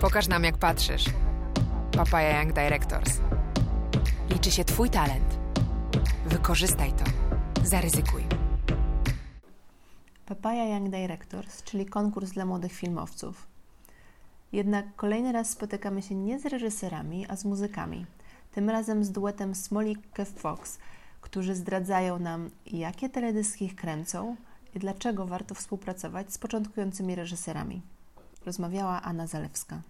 Pokaż nam, jak patrzysz. Papaya Young Directors. Liczy się Twój talent. Wykorzystaj to. Zaryzykuj. Papaya Young Directors, czyli konkurs dla młodych filmowców. Jednak kolejny raz spotykamy się nie z reżyserami, a z muzykami. Tym razem z duetem Smolik Kev Fox, którzy zdradzają nam, jakie teledyski kręcą i dlaczego warto współpracować z początkującymi reżyserami. Rozmawiała Anna Zalewska.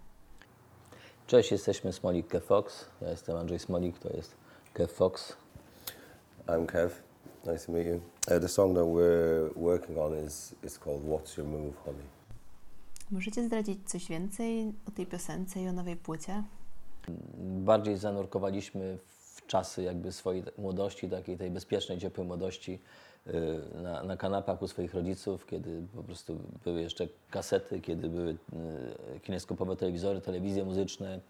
Cześć, jesteśmy Smolik Kev Fox. Ja jestem Andrzej Smolik, to jest Kev Fox. I'm Kev. Nice to meet you. Uh, the song that we're working on is, is called What's Your Move, Honey. Możecie zdradzić coś więcej o tej piosence i o nowej płycie? Bardziej zanurkowaliśmy w czasy jakby swojej młodości, takiej tej bezpiecznej, ciepłej młodości na, na kanapach u swoich rodziców, kiedy po prostu były jeszcze kasety, kiedy były y, kineskopowe telewizory, telewizje muzyczne,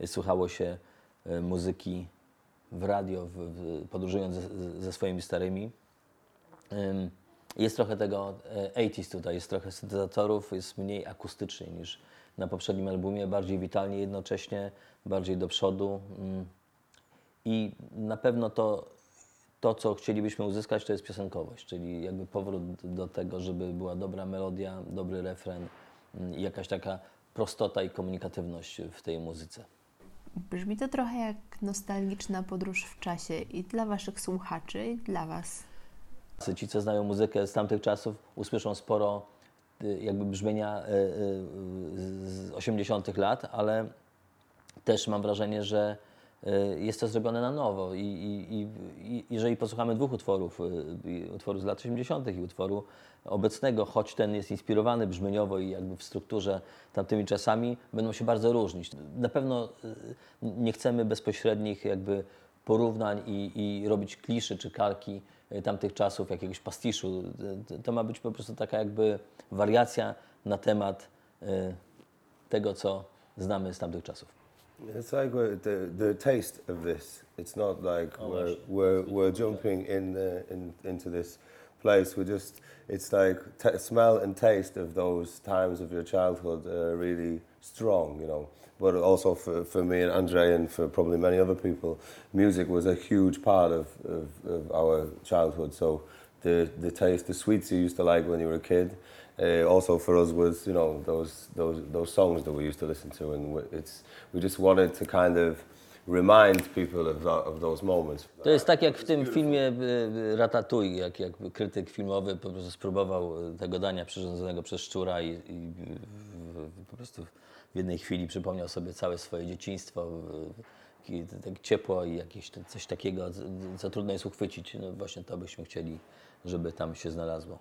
y, słuchało się y, muzyki w radio, w, w, podróżując ze, ze swoimi starymi. Ym, Jest trochę tego e, 80s tutaj, jest trochę syntezatorów, jest mniej akustycznie niż na poprzednim albumie, bardziej witalnie jednocześnie, bardziej do przodu. I na pewno to, to, co chcielibyśmy uzyskać, to jest piosenkowość, czyli jakby powrót do tego, żeby była dobra melodia, dobry refren ym, i jakaś taka prostota i komunikatywność w tej muzyce. Brzmi to trochę jak nostalgiczna podróż w czasie i dla Waszych słuchaczy, i dla Was. Ci, co znają muzykę z tamtych czasów, usłyszą sporo y, jakby brzmienia y, y, z 80 lat, ale też mam wrażenie, że jest to zrobione na nowo i, i, i, jeżeli posłuchamy dwóch utworów, y, utworu z lat 80. i utworu obecnego, choć ten jest inspirowany brzmieniowo i jakby w strukturze tamtymi czasami, będą się bardzo różnić. Na pewno y, nie chcemy bezpośrednich jakby porównań i, i robić kliszy czy kalki y, tamtych czasów, jakiegoś pastiszu. Y, To ma być po prostu taka jakby wariacja na temat y, tego, co znamy z tamtych czasów. It's like the, the taste of this. It's not like we're, we're, we're jumping in, the, in into this place. We're just, it's like t- smell and taste of those times of your childhood are really strong, you know. But also for, for me and Andre and for probably many other people, music was a huge part of, of, of our childhood. So the, the taste, the sweets you used to like when you were a kid, uh, also for us was you know those those those songs that we used to listen to, and it's we just wanted to kind of remind people of tho- of those moments. To jest tak jak w tym filmie y, y, Ratatouille, jak, jak krytyk filmowy po prostu spróbował y, tego dania przyrządzonego przez szczura i, i po prostu w jednej chwili przypomniał sobie całe swoje dzieciństwo, tak ciepło i jakieś coś takiego, co trudno jest uchwycić. No właśnie to byśmy chcieli, żeby tam się znalazło.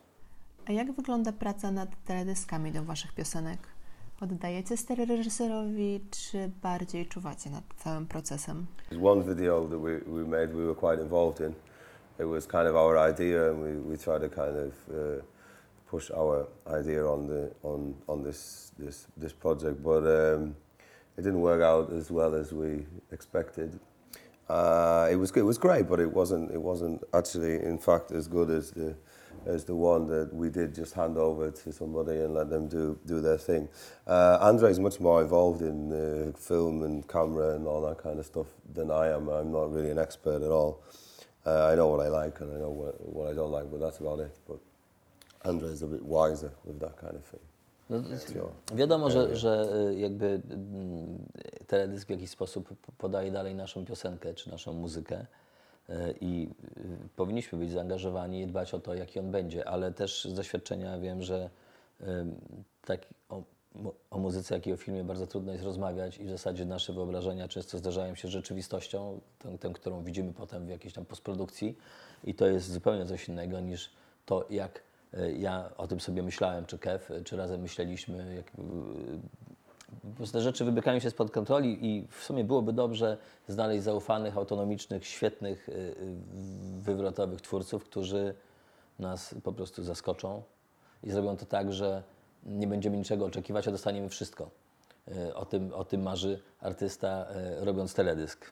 A jak wygląda praca nad teledyskami do Waszych piosenek? Oddajecie stery reżyserowi, czy bardziej czuwacie nad całym procesem? One video that we, we made we were quite involved in. It was kind of our idea, and we, we tried to kind of uh, push our idea on the on on this this this project, but um, it didn't work out as well as we expected. Uh, it was it was great, but it wasn't it wasn't actually in fact as good as the as the one that we did just hand over to somebody and let them do do their thing. Uh, Andre's much more involved in uh, film and camera and all that kind of stuff than I am. I'm not really an expert at all. Uh, I know what I like and I know what, what I don't like, but that's about it. But Andre's a bit wiser with that kind of thing. No, to jest- Sure. wiadomo, że, że jakby mm, teledysk w jakiś sposób podaje dalej naszą piosenkę czy naszą muzykę i y, powinniśmy być zaangażowani i dbać o to, jaki on będzie, ale też z doświadczenia wiem, że tak o, o muzyce, jak i o filmie bardzo trudno jest rozmawiać i w zasadzie nasze wyobrażenia często zdarzają się z rzeczywistością, tą, tą którą widzimy potem w jakiejś tam postprodukcji. I to jest zupełnie coś innego niż to, jak y, ja o tym sobie myślałem, czy Kev, czy razem myśleliśmy, jak, te rzeczy wymykają się spod kontroli i w sumie byłoby dobrze znaleźć zaufanych, autonomicznych, świetnych, y, y, wywrotowych twórców, którzy nas po prostu zaskoczą i zrobią to tak, że nie będziemy niczego oczekiwać, a dostaniemy wszystko. Y, O tym, o tym marzy artysta, robiąc teledysk.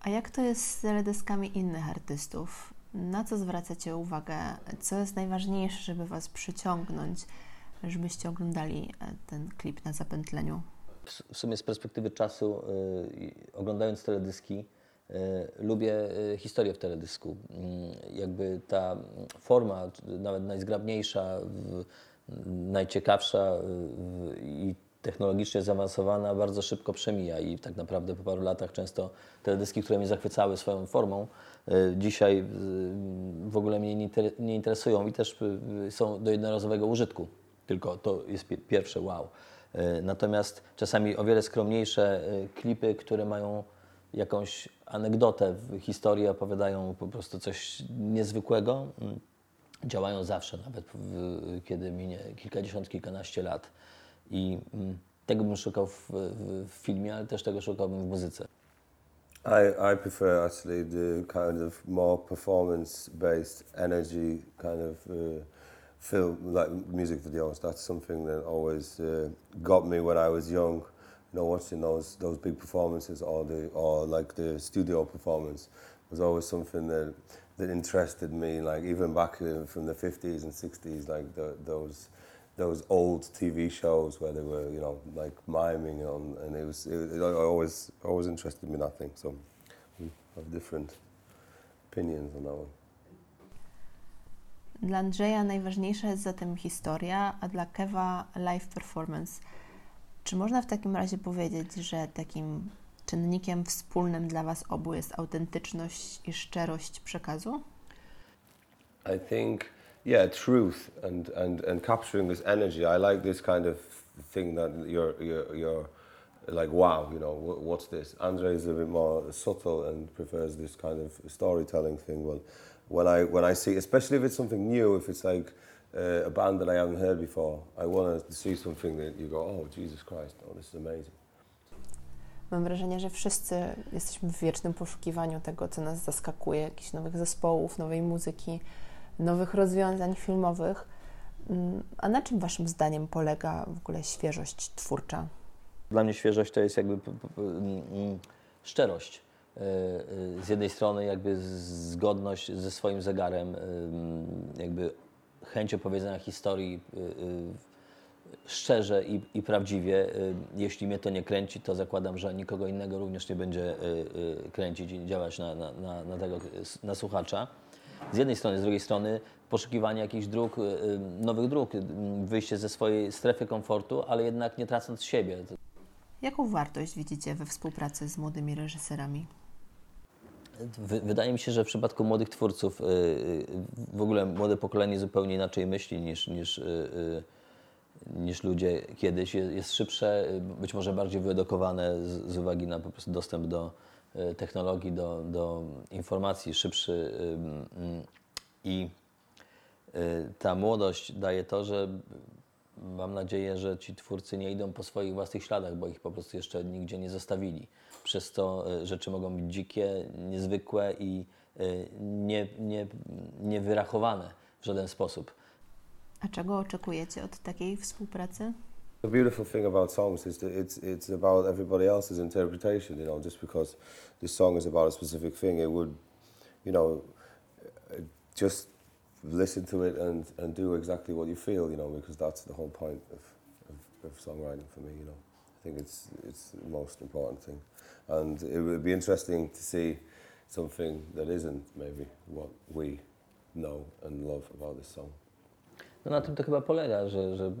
A jak to jest z teledyskami innych artystów? Na co zwracacie uwagę? Co jest najważniejsze, żeby Was przyciągnąć, żebyście oglądali e, ten klip na zapętleniu? w sumie z perspektywy czasu, oglądając teledyski, lubię historię w teledysku. Mm, jakby ta forma, nawet najzgrabniejsza, najciekawsza i technologicznie zaawansowana bardzo szybko przemija i tak naprawdę po paru latach często teledyski, które mnie zachwycały swoją formą, e, dzisiaj e, w ogóle mnie nie interesują i też e, są do jednorazowego użytku. Tylko to jest pierwsze wow. Natomiast czasami o wiele skromniejsze klipy, które mają jakąś anegdotę w historii, opowiadają po prostu coś niezwykłego, mm, działają zawsze, nawet kiedy minie kilkadziesiąt, kilkanaście lat. I mm, tego bym szukał w, w, w filmie, ale też tego szukałbym w muzyce. I, I prefer actually the kind of more performance-based energy kind of uh, film, like music videos. That's something that always uh, got me when I was young. You know, watching those those big performances or the or like the studio performance was always something that that interested me. Like even back from the fifties and sixties, like the, those those old TV shows where they were, you know, like miming on, and it was, it, it always, always interested me that thing. So we have different opinions on that one. Dla Andrzeja najważniejsza jest zatem historia, a dla Kewa live performance. Czy można w takim razie powiedzieć, że takim czynnikiem wspólnym dla Was obu jest autentyczność i szczerość przekazu? I think yeah, truth and, and, and capturing this energy. I like this kind of thing that you're, you're, you're like, wow, you know, what's this? Andre is a bit more subtle and prefers this kind of storytelling thing. Well, when I, when I see, especially if it's something new, if it's like uh, a band that I haven't heard before, I want to see something that you go, oh, Jesus Christ, oh, this is amazing. Mam wrażenie, że wszyscy jesteśmy w wiecznym poszukiwaniu tego, co nas zaskakuje, jakichś nowych zespołów, nowej muzyki, nowych rozwiązań filmowych. Mm, a na czym Waszym zdaniem polega w ogóle świeżość twórcza? Dla mnie świeżość to jest jakby mm, szczerość. Z jednej strony jakby zgodność ze swoim zegarem, jakby chęć opowiedzenia historii e, szczerze i, i, prawdziwie. Jeśli mnie to nie kręci, to zakładam, że nikogo innego również nie będzie kręcić i działać na, na, na, tego, na słuchacza z jednej strony, z drugiej strony poszukiwanie jakichś dróg, y, y, nowych dróg, y, wyjście ze swojej strefy komfortu, ale jednak nie tracąc siebie. Jaką wartość widzicie we współpracy z młodymi reżyserami? Wydaje mi się, że w przypadku młodych twórców w ogóle młode pokolenie zupełnie inaczej myśli niż, niż, niż ludzie kiedyś. Jest szybsze, być może bardziej wyedukowane z, uwagi na po prostu dostęp do, technologii do, do informacji szybszy i ta młodość daje to, że mam nadzieję, że ci twórcy nie idą po swoich własnych śladach, bo ich po prostu jeszcze nigdzie nie zostawili. Przez to e, rzeczy mogą być dzikie, niezwykłe i nie, nie, niewyrachowane w żaden sposób. A czego oczekujecie od takiej współpracy? The beautiful thing about songs is that it's it's about everybody else's interpretation. You know, just because this song is about a specific thing, it would, you know, just listen to it and, and do exactly what you feel. You know, because that's the whole point of, of, of songwriting for me. You know, I think it's it's the most important thing, and it would be interesting to see something that isn't maybe what we know and love about this song. No na tym to chyba polega, że, że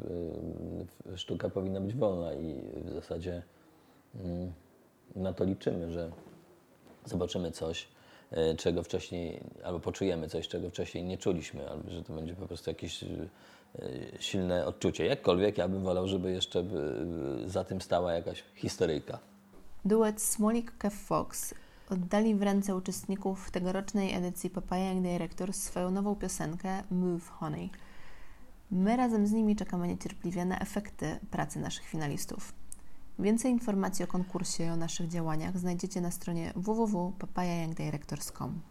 y, sztuka powinna być wolna i w zasadzie mm, na to liczymy, że zobaczymy coś, czego wcześniej, albo poczujemy coś, czego wcześniej nie czuliśmy, albo że to będzie po prostu jakieś y, silne odczucie. Jakkolwiek ja bym wolał, żeby jeszcze za tym stała jakaś historyjka. Duet Smolik Kev Fox oddali w ręce uczestników tegorocznej edycji Papaya Young Directors swoją nową piosenkę Move Honey. My razem z nimi czekamy niecierpliwie na efekty pracy naszych finalistów. Więcej informacji o konkursie i o naszych działaniach znajdziecie na stronie www.papayayoungdirectors.com.